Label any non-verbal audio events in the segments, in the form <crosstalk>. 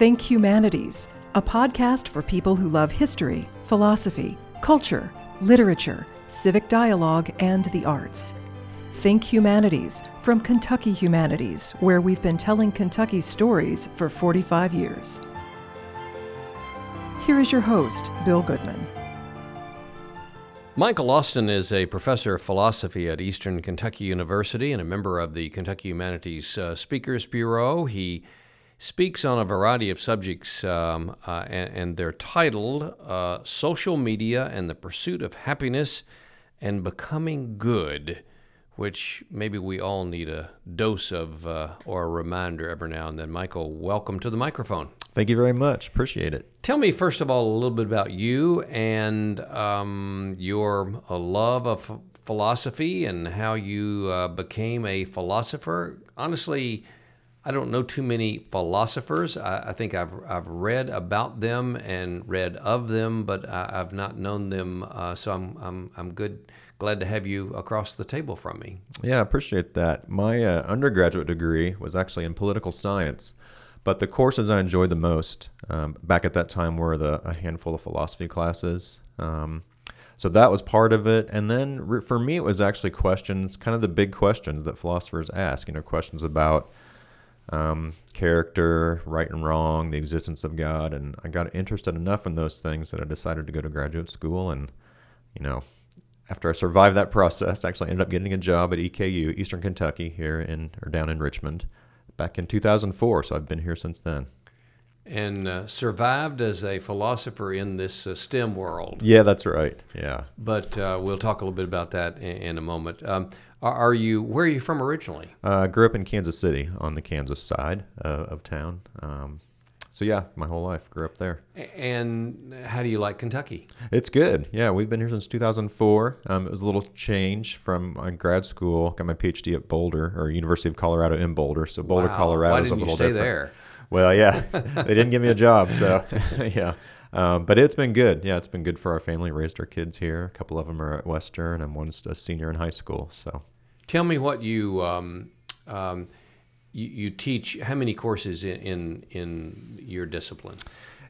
Think Humanities, a podcast for people who love history, philosophy, culture, literature, civic dialogue, and the arts. Think Humanities from Kentucky Humanities, where we've been telling Kentucky stories for 45 years. Here is your host, Bill Goodman. Michael Austin is a professor of philosophy at Eastern Kentucky University and a member of the Kentucky Humanities uh, Speakers Bureau. He speaks on a variety of subjects, um, uh, and, and, they're titled uh, Social Media and the Pursuit of Happiness and Becoming Good, which maybe we all need a dose of uh, or a reminder every now and then. Michael, welcome to the microphone. Thank you very much. Appreciate it. Tell me, first of all, a little bit about you and um, your uh, love of philosophy and how you uh, became a philosopher. Honestly, I don't know too many philosophers. I, I, think I've, I've read about them and read of them, but I, have not known them. Uh, so I'm, I'm, I'm good, glad to have you across the table from me. Yeah, I appreciate that. My uh, undergraduate degree was actually in political science. But the courses I enjoyed the most um, back at that time were the a handful of philosophy classes. Um, so that was part of it. And then re- for me, it was actually questions, kind of the big questions that philosophers ask. You know, questions about um, character, right and wrong, the existence of God. And I got interested enough in those things that I decided to go to graduate school. And, you know, after I survived that process, I actually ended up getting a job at EKU, Eastern Kentucky, here in or down in Richmond back in 2004. So I've been here since then. And uh, survived as a philosopher in this uh, STEM world. Yeah, that's right. Yeah. But uh, we'll talk a little bit about that in, in a moment. Um, are, you? Where are you from originally? I uh, grew up in Kansas City on the Kansas side uh, of town. Um, so yeah, my whole life grew up there. And how do you like Kentucky? It's good. Yeah, we've been here since 2004. Um, it was a little change from uh, grad school. Got my PhD at Boulder or University of Colorado in Boulder. So Boulder, wow. Colorado Why is a little different. There? Well, yeah, <laughs> they didn't give me a job, so <laughs> yeah. Um, but it's been good. Yeah, it's been good for our family. Raised our kids here. A couple of them are at Western, and one's a senior in high school. So, tell me what you um, um, you, you teach how many courses in, in, in your discipline?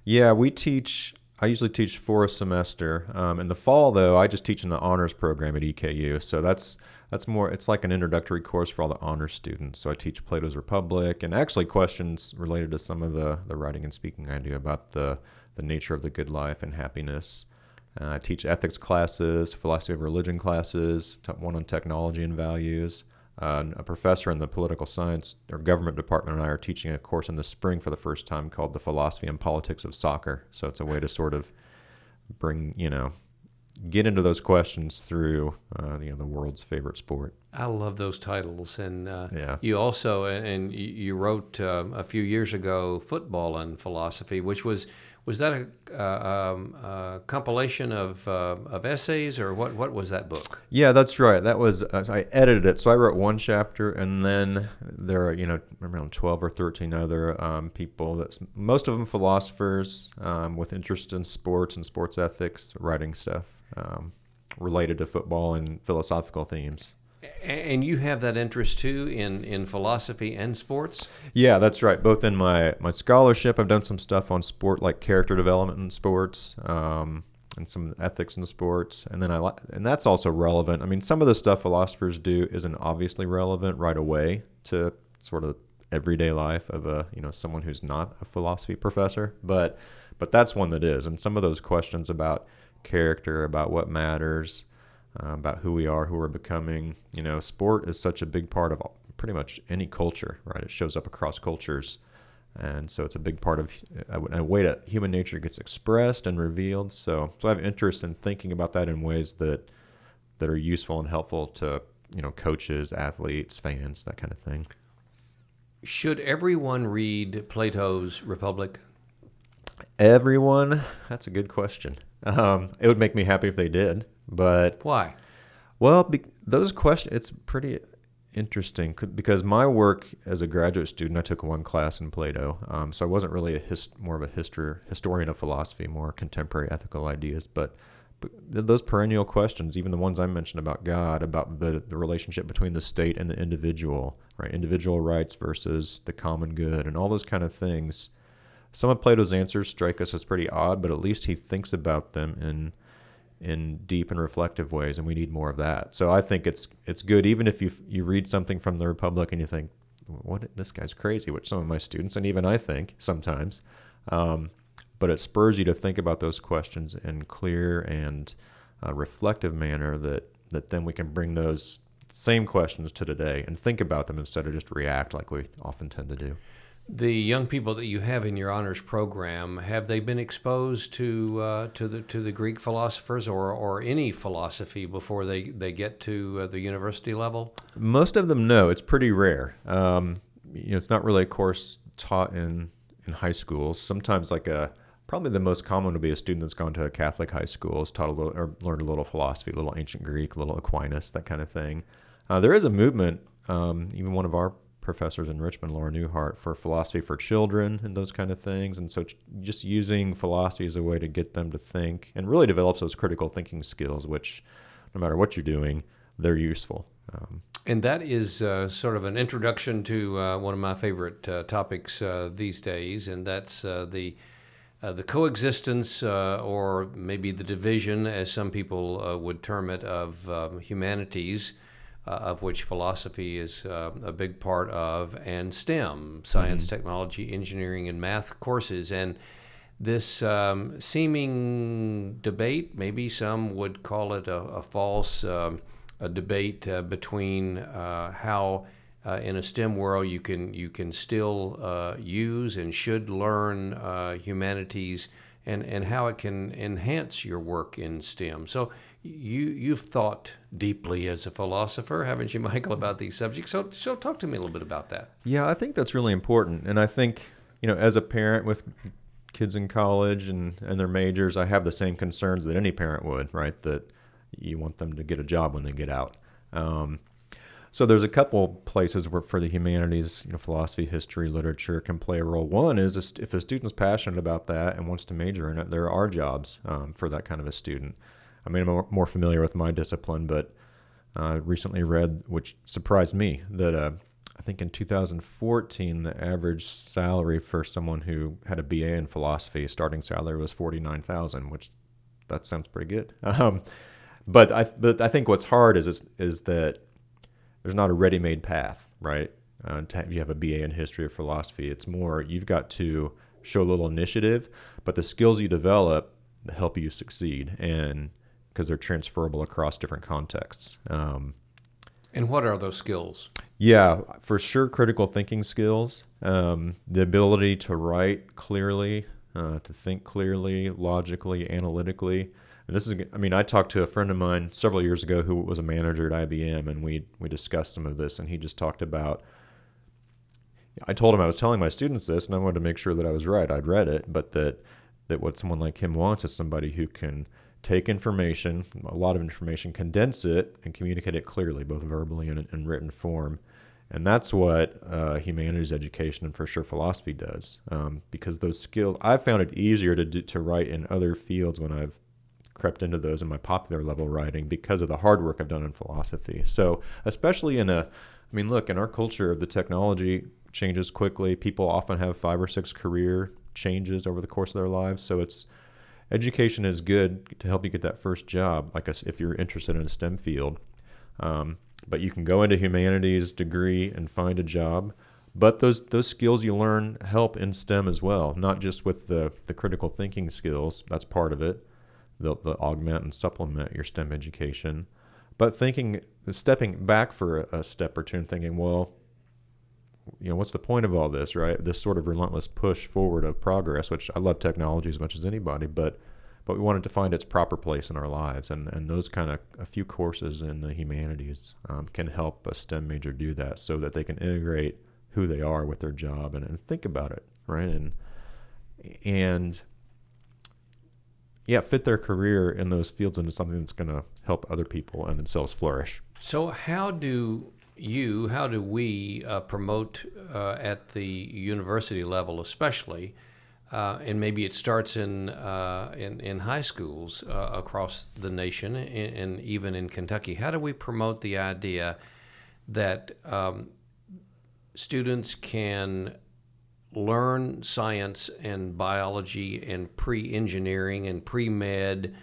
Yeah, we teach. I usually teach four a semester. Um, in the fall, though, I just teach in the honors program at EKU. So that's that's more. It's like an introductory course for all the honors students. So I teach Plato's Republic and actually questions related to some of the the writing and speaking I do about the the nature of the good life and happiness. Uh, I teach ethics classes, philosophy of religion classes, one on technology and values. Uh, a professor in the political science or government department and I are teaching a course in the spring for the first time called The Philosophy and Politics of Soccer. So it's a way to sort of bring, you know, get into those questions through, uh, you know, the world's favorite sport. I love those titles, and uh, yeah. you also and you wrote uh, a few years ago football and philosophy, which was was that a, uh, um, a compilation of, uh, of essays or what, what was that book? Yeah, that's right. That was uh, I edited it, so I wrote one chapter, and then there are you know around twelve or thirteen other um, people that most of them philosophers um, with interest in sports and sports ethics, writing stuff um, related to football and philosophical themes. And you have that interest too in, in philosophy and sports? Yeah, that's right. Both in my, my scholarship, I've done some stuff on sport, like character development in sports, um, and some ethics in sports. And then I and that's also relevant. I mean, some of the stuff philosophers do isn't obviously relevant right away to sort of everyday life of a you know someone who's not a philosophy professor, but but that's one that is. And some of those questions about character, about what matters uh, about who we are, who we're becoming. You know, sport is such a big part of pretty much any culture, right? It shows up across cultures. And so it's a big part of a way that human nature gets expressed and revealed. So, so I have interest in thinking about that in ways that that are useful and helpful to you know coaches, athletes, fans, that kind of thing. Should everyone read Plato's Republic? Everyone? That's a good question. Um, it would make me happy if they did. But why? Well, be, those questions, it's pretty interesting because my work as a graduate student, I took one class in Plato. Um, so I wasn't really a hist- more of a history, historian of philosophy, more contemporary ethical ideas. But, but those perennial questions, even the ones I mentioned about God, about the, the relationship between the state and the individual, right? Individual rights versus the common good, and all those kind of things some of Plato's answers strike us as pretty odd, but at least he thinks about them in in deep and reflective ways, and we need more of that. So I think it's it's good, even if you you read something from the Republic and you think, "What this guy's crazy," which some of my students and even I think sometimes. Um, but it spurs you to think about those questions in clear and uh, reflective manner that that then we can bring those same questions to today and think about them instead of just react like we often tend to do. The young people that you have in your honors program have they been exposed to uh, to the to the Greek philosophers or, or any philosophy before they, they get to uh, the university level? Most of them no. It's pretty rare. Um, you know, it's not really a course taught in in high schools. Sometimes like a probably the most common would be a student that's gone to a Catholic high school, has taught a little or learned a little philosophy, a little ancient Greek, a little Aquinas, that kind of thing. Uh, there is a movement. Um, even one of our professors in Richmond, Laura Newhart, for philosophy for children and those kind of things. And so just using philosophy as a way to get them to think and really develops those critical thinking skills, which no matter what you're doing, they're useful. Um, and that is uh, sort of an introduction to uh, one of my favorite uh, topics uh, these days, and that's uh, the uh, the coexistence, or maybe the division, as some people would term it, of um, humanities of which philosophy is uh, a big part of, and STEM, science, mm-hmm. technology, engineering, and math courses. And this um, seeming debate, maybe some would call it a, a false um, a debate uh, between uh, how uh, in a STEM world you can you can still uh, use and should learn humanities and, and how it can enhance your work in STEM. So you you've thought deeply as a philosopher, haven't you, <laughs> Michael, about these subjects? So so talk to me a little bit about that. Yeah, I think that's really important, and I think you know as a parent with kids in college and and their majors, I have the same concerns that any parent would, right? That you want them to get a job when they get out. Um, so there's a couple places where for the humanities, you know, philosophy, history, literature can play a role. One is if a student's passionate about that and wants to major in it, there are jobs um, for that kind of a student. I mean, I'm more familiar with my discipline, but uh, recently read, which surprised me, that uh, I think in 2014 the average salary for someone who had a BA in philosophy, starting salary was 49,000, which that sounds pretty good. <laughs> Um, but I but I think what's hard is is, is that there's not a ready-made path, right? Uh, have, you have a BA in history or philosophy. It's more you've got to show a little initiative, but the skills you develop help you succeed, and because they're transferable across different contexts. Um, and what are those skills? Yeah, for sure, critical thinking skills, um, the ability to write clearly, uh, to think clearly, logically, analytically. And this is, I mean, I talked to a friend of mine several years ago who was a manager at IBM, and we we discussed some of this, and he just talked about. I told him I was telling my students this, and I wanted to make sure that I was right. I'd read it, but that that what someone like him wants is somebody who can take information, a lot of information, condense it, and communicate it clearly, both verbally and in written form. And that's what uh, humanities education and for sure philosophy does. Um, because those skills, I've found it easier to do, to write in other fields when I've crept into those in my popular level writing because of the hard work I've done in philosophy. So, especially in a, I mean, look, in our culture, of the technology changes quickly. People often have five or six career changes over the course of their lives. So it's education is good to help you get that first job, like if you're interested in a STEM field. Um, but you can go into humanities degree and find a job. But those those skills you learn help in STEM as well, not just with the, the critical thinking skills. That's part of it. They'll, they'll augment and supplement your STEM education. But thinking, stepping back for a, a step or two and thinking, well, you know, what's the point of all this, right? This sort of relentless push forward of progress, which I love technology as much as anybody, but but we wanted to find its proper place in our lives, and and those kind of a few courses in the humanities um, can help a STEM major do that, so that they can integrate who they are with their job and, and think about it, right? And and yeah, fit their career in those fields into something that's going to help other people and themselves flourish. So, how do you, how do we uh, promote uh, at the university level, especially, uh, and maybe it starts in uh, in, in high schools uh, across the nation, and, and, even in Kentucky? How do we promote the idea that um, students can learn science and biology and pre engineering and pre med.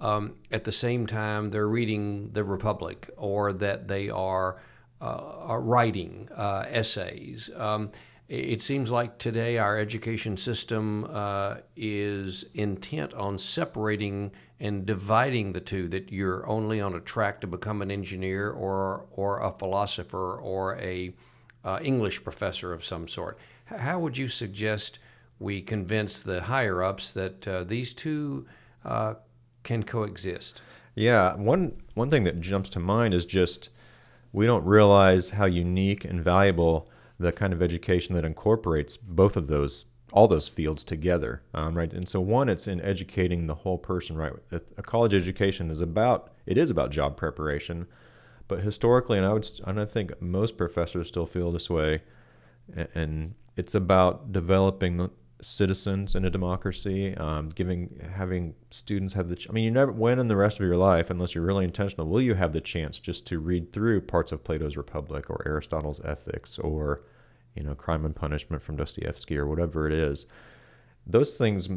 Um, at the same time, they're reading The Republic or that they are writing uh, essays. Um, it seems like today our education system uh, is intent on separating and dividing the two. That you're only on a track to become an engineer or or a philosopher or a uh, English professor of some sort. How would you suggest we convince the higher ups that uh, these two uh, can coexist? Yeah, one one thing that jumps to mind is just we don't realize how unique and valuable the kind of education that incorporates both of those all those fields together, um, right? And so one, it's in educating the whole person, right? A college education is about it is about job preparation, but historically, and I would and I think most professors still feel this way, and it's about developing citizens in a democracy, um, giving having students have the. Ch- I mean, you never when in the rest of your life, unless you're really intentional, will you have the chance just to read through parts of Plato's Republic or Aristotle's Ethics or, you know, Crime and Punishment from Dostoevsky or whatever it is. Those things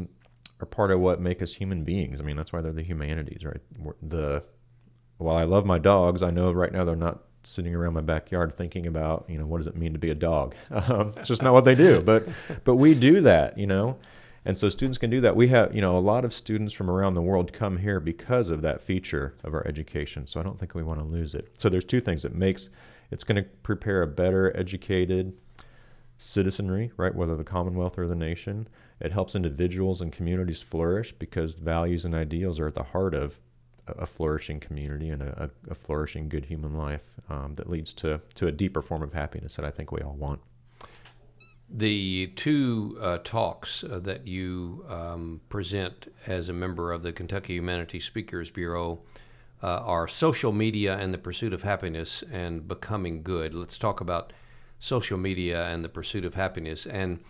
are part of what make us human beings. I mean, that's why they're the humanities, right? The while I love my dogs, I know right now they're not sitting around my backyard thinking about you know what does it mean to be a dog? <laughs> Um, it's just not what they do but but we do that you know? And so students can do that. We have you know a lot of students from around the world come here because of that feature of our education so i don't think we want to lose it. So there's two things. It makes it's going to prepare a better educated citizenry right whether the commonwealth or the nation. It helps individuals and communities flourish because values and ideals are at the heart of a flourishing community and a, a flourishing good human life um, that leads to, to a deeper form of happiness that I think we all want. The two uh, talks uh, that you um, present as a member of the Kentucky Humanities Speakers Bureau uh, are social media and the pursuit of happiness and becoming good. Let's talk about social media and the pursuit of happiness. And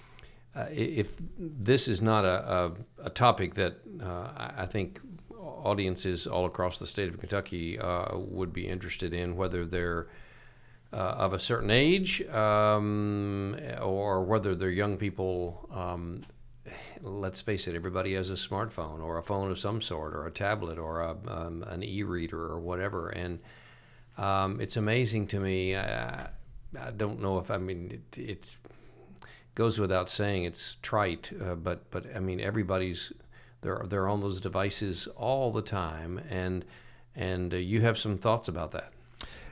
uh, if this is not a, a, a topic that uh, I think audiences all across the state of Kentucky uh, would be interested in, whether they're uh, of a certain age um, or whether they're young people. Um, let's face it, everybody has a smartphone or a phone of some sort, or a tablet, or a, um, an e-reader, or whatever. And um, it's amazing to me. I, I, don't know if I mean it, it goes without saying it's trite, uh, but but I mean everybody's they're they're on those devices all the time, and and uh, you have some thoughts about that.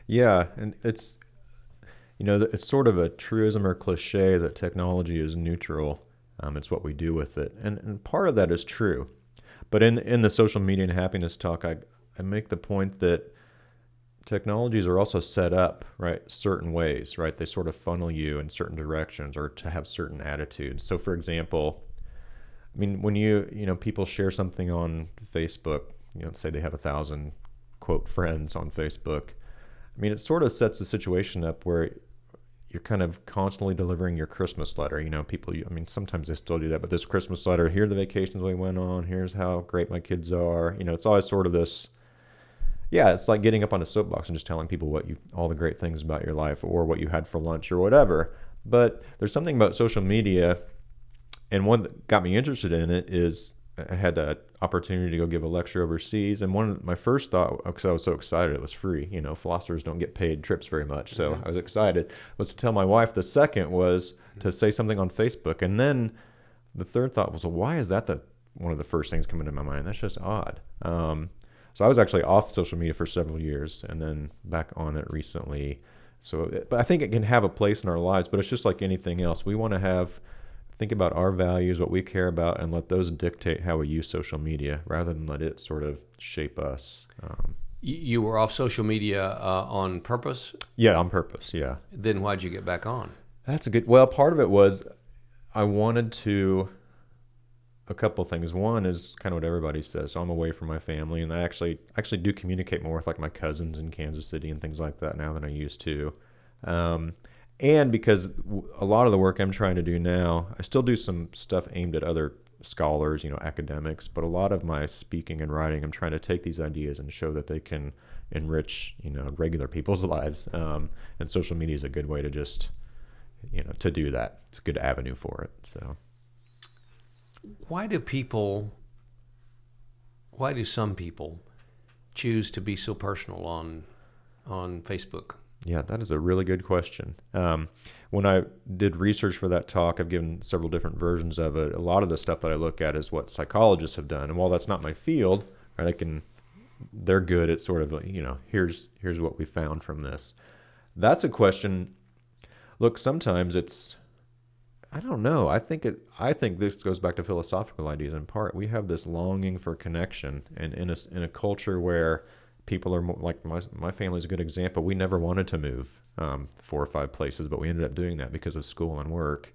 Yeah, and it's you know it's sort of a truism or cliche that technology is neutral. Um, it's what we do with it, and and part of that is true. But in in the social media and happiness talk, I I make the point that technologies are also set up right certain ways right they sort of funnel you in certain directions or to have certain attitudes so for example I mean, when you you know people share something on Facebook, you know, say they have a thousand quote friends on Facebook. I mean, it sort of sets the situation up where you're kind of constantly delivering your Christmas letter. You know, people. I mean, sometimes they still do that, but this Christmas letter. Here are the vacations we went on. Here's how great my kids are. You know, it's always sort of this. Yeah, it's like getting up on a soapbox and just telling people what you all the great things about your life or what you had for lunch or whatever. But there's something about social media and one that got me interested in it is I had an opportunity to go give a lecture overseas, and one of my first thought, because I was so excited, it was free. You know, philosophers don't get paid trips very much, so mm-hmm. I was excited. Was to tell my wife. The second was to say something on Facebook, and then the third thought was, well, why is that the one of the first things coming to my mind? That's just odd. Um, so I was actually off social media for several years, and then back on it recently. So, but I think it can have a place in our lives, but it's just like anything else. We want to have think about our values, what we care about, and let those dictate how we use social media rather than let it sort of shape us. Um, you were off social media uh, on purpose? Yeah, on purpose, yeah. Then why'd you get back on? That's a good. Well, part of it was I wanted to. A couple things. One is kind of what everybody says. So I'm away from my family, and I actually actually do communicate more with like my cousins in Kansas City and things like that now than I used to. Um, and because a lot of the work I'm trying to do now, I still do some stuff aimed at other scholars, you know, academics, but a lot of my speaking and writing, I'm trying to take these ideas and show that they can enrich, you know, regular people's <laughs> lives. Um, and social media is a good way to just, you know, to do that. It's a good avenue for it. So, why do people? Why do some people choose to be so personal on on Facebook? Yeah, that is a really good question. Um, when I did research for that talk, I've given several different versions of it. A lot of the stuff that I look at is what psychologists have done, and while that's not my field, right, I can they're good at sort of you know here's here's what we found from this. That's a question. Look, sometimes it's I don't know. I think it. I think this goes back to philosophical ideas in part. We have this longing for connection, and in a in a culture where people are more, like my my family's a good example. We never wanted to move um, four or five places, but we ended up doing that because of school and work.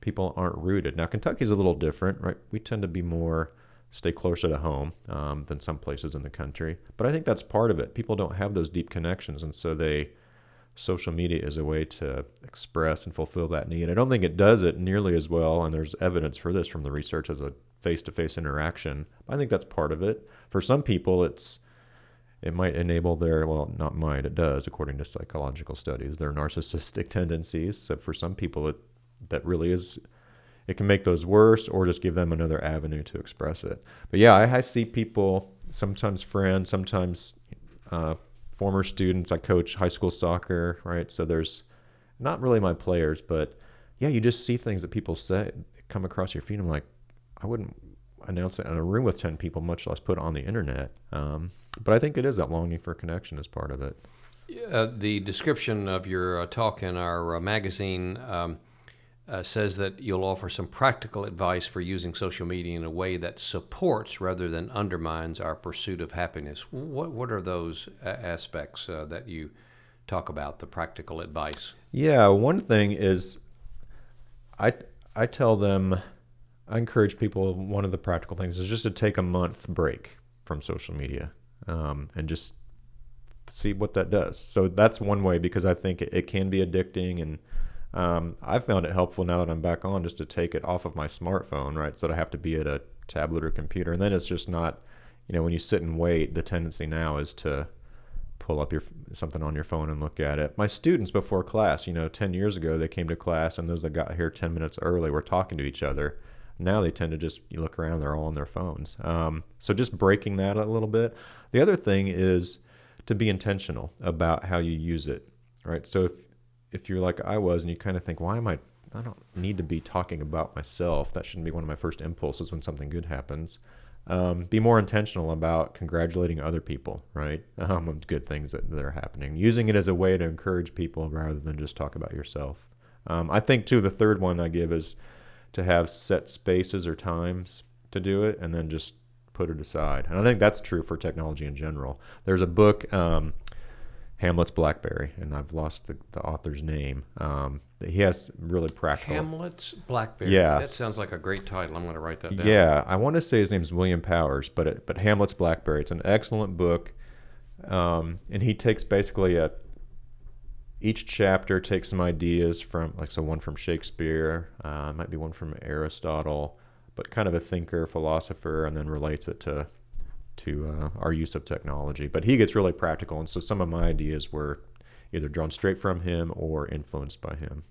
People aren't rooted. Now Kentucky's a little different, right? We tend to be more stay closer to home um, than some places in the country. But I think that's part of it. People don't have those deep connections, and so they social media is a way to express and fulfill that need. I don't think it does it nearly as well, and there's evidence for this from the research as a face-to-face interaction. I think that's part of it. For some people, it's it might enable their well, not might, it does, according to psychological studies, their narcissistic <laughs> tendencies. So for some people, it that really is it can make those worse or just give them another avenue to express it. But yeah, I, I see people, sometimes friends, sometimes uh, former students. I coach high school soccer, right? So there's not really my players, but yeah, you just see things that people say come across your feed. I'm like, I wouldn't announce it in a room with 10 people, much less put on the internet. Um, but I think it is that longing for connection as part of it. Uh, the description of your uh, talk in our uh, magazine um, uh, says that you'll offer some practical advice for using social media in a way that supports rather than undermines our pursuit of happiness. What what are those aspects uh, that you talk about? The practical advice. Yeah, one thing is, I I tell them, I encourage people. One of the practical things is just to take a month break from social media um, and just see what that does. So that's one way because I think it, it can be addicting and um, I've found it helpful now that I'm back on just to take it off of my smartphone, right? So that I have to be at a tablet or computer. And then it's just not, you know, when you sit and wait, the tendency now is to pull up your something on your phone and look at it. My students before class, you know, 10 years ago, they came to class and those that got here 10 minutes early were talking to each other. Now they tend to just you look around, they're all on their phones. Um, so just breaking that a little bit. The other thing is to be intentional about how you use it, right? So if if you're like I was and you kind of think, why am I? I don't need to be talking about myself. That shouldn't be one of my first impulses when something good happens. Um, be more intentional about congratulating other people, right? <laughs> Um, on good things that, that are happening. Using it as a way to encourage people rather than just talk about yourself. Um, I think too. The third one I give is to have set spaces or times to do it, and then just put it aside. And I think that's true for technology in general. There's a book. Um, Hamlet's Blackberry, and I've lost the, the author's name. Um, he has really practical. Hamlet's Blackberry. Yeah, that sounds like a great title. I'm going to write that down. Yeah, I want to say his name's William Powers, but it, but Hamlet's Blackberry. It's an excellent book, um, and he takes basically a. Each chapter takes some ideas from like so one from Shakespeare, uh, might be one from Aristotle, but kind of a thinker, philosopher, and then relates it to to uh, our use of technology. But he gets really practical, and so some of my ideas were either drawn straight from him or influenced by him.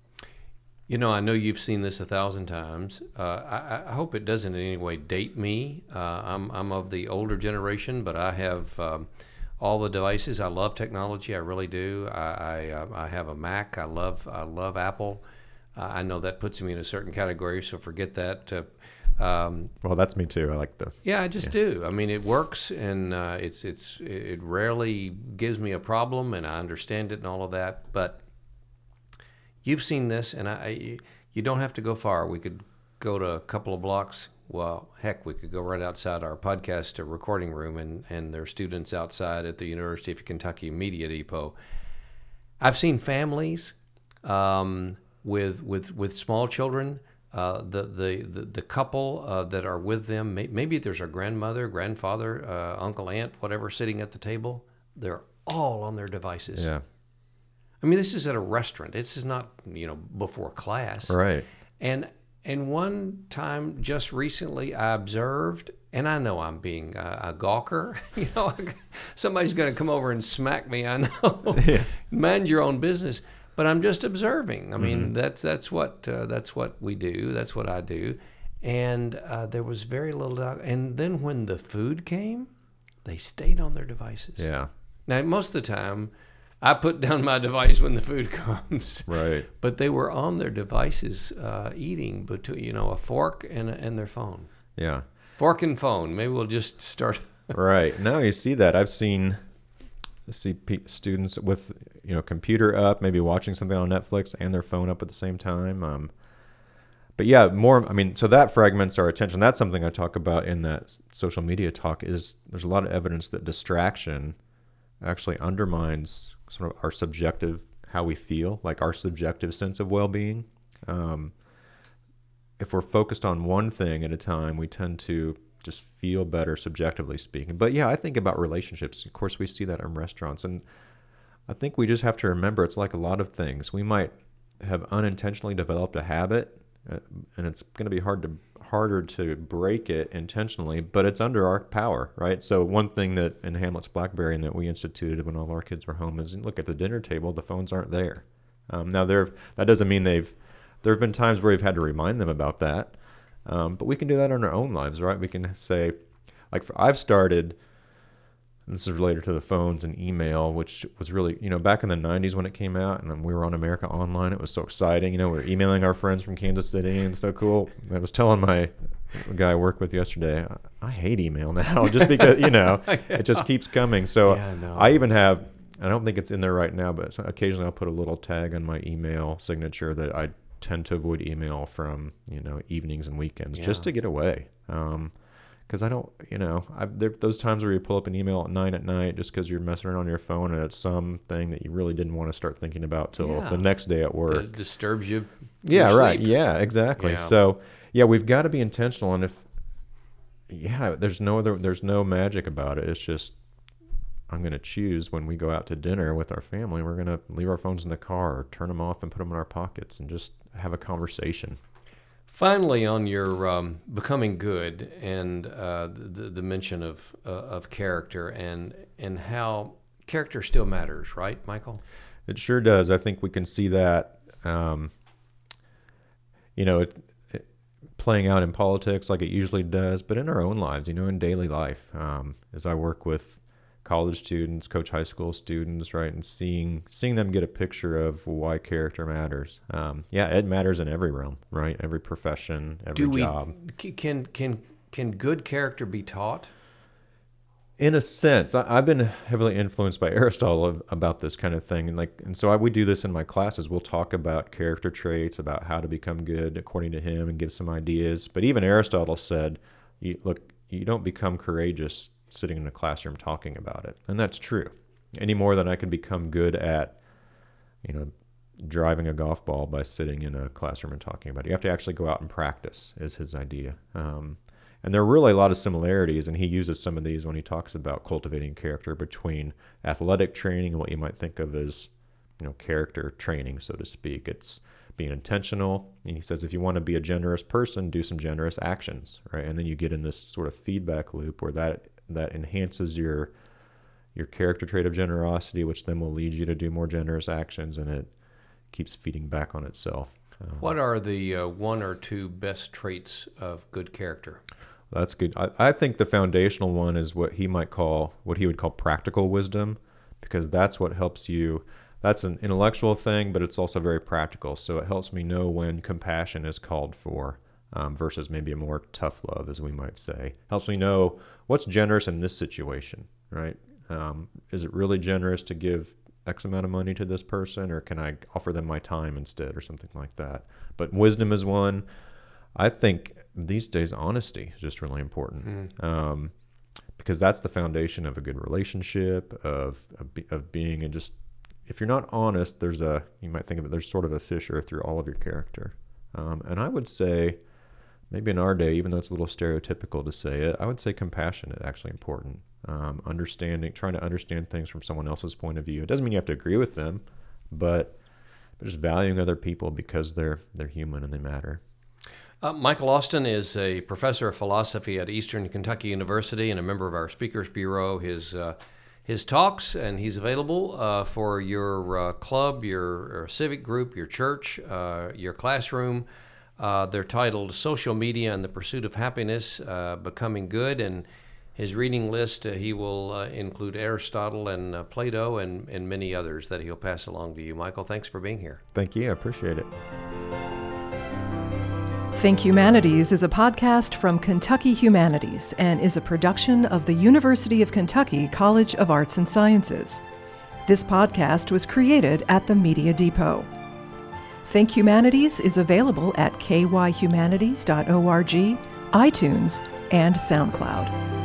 You know, I know you've seen this a thousand times. Uh, I, I, hope it doesn't in any way date me. Uh, I'm, I'm of the older generation, but I have um, all the devices. I love technology. I really do. I, I, uh, I have a Mac. I love I love Apple. Uh, I know that puts me in a certain category, so forget that. Uh, um, well, that's me too. I like the. Yeah, I just yeah. do. I mean, it works, and uh, it's it's it rarely gives me a problem, and I understand it and all of that. But you've seen this, and I, you don't have to go far. We could go to a couple of blocks. Well, heck, we could go right outside our podcast recording room, and and there are students outside at the University of Kentucky Media Depot. I've seen families um, with with with small children uh, the, the, the, the couple uh, that are with them, may, maybe there's a grandmother, grandfather, uh, uncle, aunt, whatever, sitting at the table. They're all on their devices. Yeah. I mean, this is at a restaurant. This is not, you know, before class. Right. And and one time just recently, I observed, and I know I'm being a, a gawker. <laughs> you know, <laughs> somebody's going to come over and smack me. I know. Yeah. <laughs> Mind your own business. but I'm just observing. I mean, mm-hmm. that's that's what uh, that's what we do. That's what I do. And uh, there was very little. Doubt. And then when the food came, they stayed on their devices. Yeah. Now most of the time, I put down my device when the food <laughs> comes. Right. But they were on their devices uh, eating between you know a fork and and their phone. Yeah. Fork and phone. Maybe we'll just start. <laughs> right now, you see that I've seen see students with you know computer up, maybe watching something on Netflix and their phone up at the same time. Um, but yeah, more. I mean, so that fragments our attention. That's something I talk about in that social media talk. Is there's a lot of evidence that distraction actually undermines sort of our subjective how we feel, like our subjective sense of well-being. Um, if we're focused on one thing at a time, we tend to just feel better subjectively speaking. But yeah, I think about relationships. Of course, we see that in restaurants. And I think we just have to remember it's like a lot of things. We might have unintentionally developed a habit, uh, and it's going to be hard to harder to break it intentionally, but it's under our power, right? So one thing that in Hamlet's Blackberry and that we instituted when all our kids were home is look at the dinner table, the phones aren't there. Um, now there, that doesn't mean they've. There have been times where we've had to remind them about that, um, but we can do that in our own lives, right? We can say, like, for, I've started. This is related to the phones and email, which was really, you know, back in the 90s when it came out and we were on America Online. It was so exciting. You know, we are emailing our friends from Kansas City and so cool. I was telling my guy I worked with yesterday, I hate email now <laughs> just because, you <laughs> know, it just keeps coming. So yeah, no. I even have, I don't think it's in there right now, but occasionally I'll put a little tag on my email signature that I tend to avoid email from you know evenings and weekends yeah. just to get away. Um, because I don't, you know, I've, there, those times where you pull up an email at nine at night just because you're messing around on your phone and it's something that you really didn't want to start thinking about till yeah. the next day at work. It disturbs you. Yeah, right. Yeah, exactly. Yeah. So yeah, we've got to be intentional, and if yeah, there's no other, there's no magic about it. It's just I'm going to choose when we go out to dinner with our family. We're going to leave our phones in the car, or turn them off, and put them in our pockets, and just have a conversation. Finally, on your um, becoming good and uh, the, the mention of uh, of character and and how character still matters, right, Michael? It sure does. I think we can see that. Um, you know, it, it, playing out in politics like it usually does, but in our own lives, you know, in daily life. Um, as I work with college students, coach high school students, right, and seeing seeing them get a picture of why character matters. Um, yeah, it matters in every realm, right? Every profession, every Do job. We, can can can good character be taught? In a sense, I, have been heavily influenced by Aristotle about this kind of thing, and like, and so I, we do this in my classes. We'll talk about character traits, about how to become good according to him, and give some ideas. But even Aristotle said, you, "Look, you don't become courageous sitting in a classroom talking about it. And that's true. Any more than I can become good at, you know, driving a golf ball by sitting in a classroom and talking about it. You have to actually go out and practice, is his idea. Um, and there are really a lot of similarities, and he uses some of these when he talks about cultivating character between athletic training and what you might think of as, you know, character training, so to speak. It's being intentional. And he says if you want to be a generous person, do some generous actions, right? And then you get in this sort of feedback loop where that that enhances your your character trait of generosity, which then will lead you to do more generous actions, and it keeps feeding back on itself. Um, what are the uh, one or two best traits of good character? That's good. I, I think the foundational one is what he might call what he would call practical wisdom, because that's what helps you. That's an intellectual thing, but it's also very practical. So it helps me know when compassion is called for um, versus maybe a more tough love, as we might say. Helps me know what's generous in this situation, right? Um, is it really generous to give X amount of money to this person, or can I offer them my time instead, or something like that? But wisdom is one. I think these days honesty is just really important. Mm. Um, because that's the foundation of a good relationship of, of, of being and just if you're not honest there's a you might think of it there's sort of a fissure through all of your character um, and i would say maybe in our day, even though it's a little stereotypical to say it, I would say compassion is actually important. Um, understanding, trying to understand things from someone else's point of view. It doesn't mean you have to agree with them, but, just valuing other people because they're they're human and they matter. Uh, Michael Austin is a professor of philosophy at Eastern Kentucky University and a member of our Speakers Bureau. His uh, his talks, and he's available uh, for your uh, club, your, civic group, your church, uh, your classroom. Uh, they're titled Social Media and the Pursuit of Happiness uh, Becoming Good. And his reading list, uh, he will include Aristotle and Plato and, and many others that he'll pass along to you. Michael, thanks for being here. Thank you. I appreciate it. Think Humanities is a podcast from Kentucky Humanities and is a production of the University of Kentucky College of Arts and Sciences. This podcast was created at the Media Depot. Think Humanities is available at kyhumanities.org, iTunes, and SoundCloud.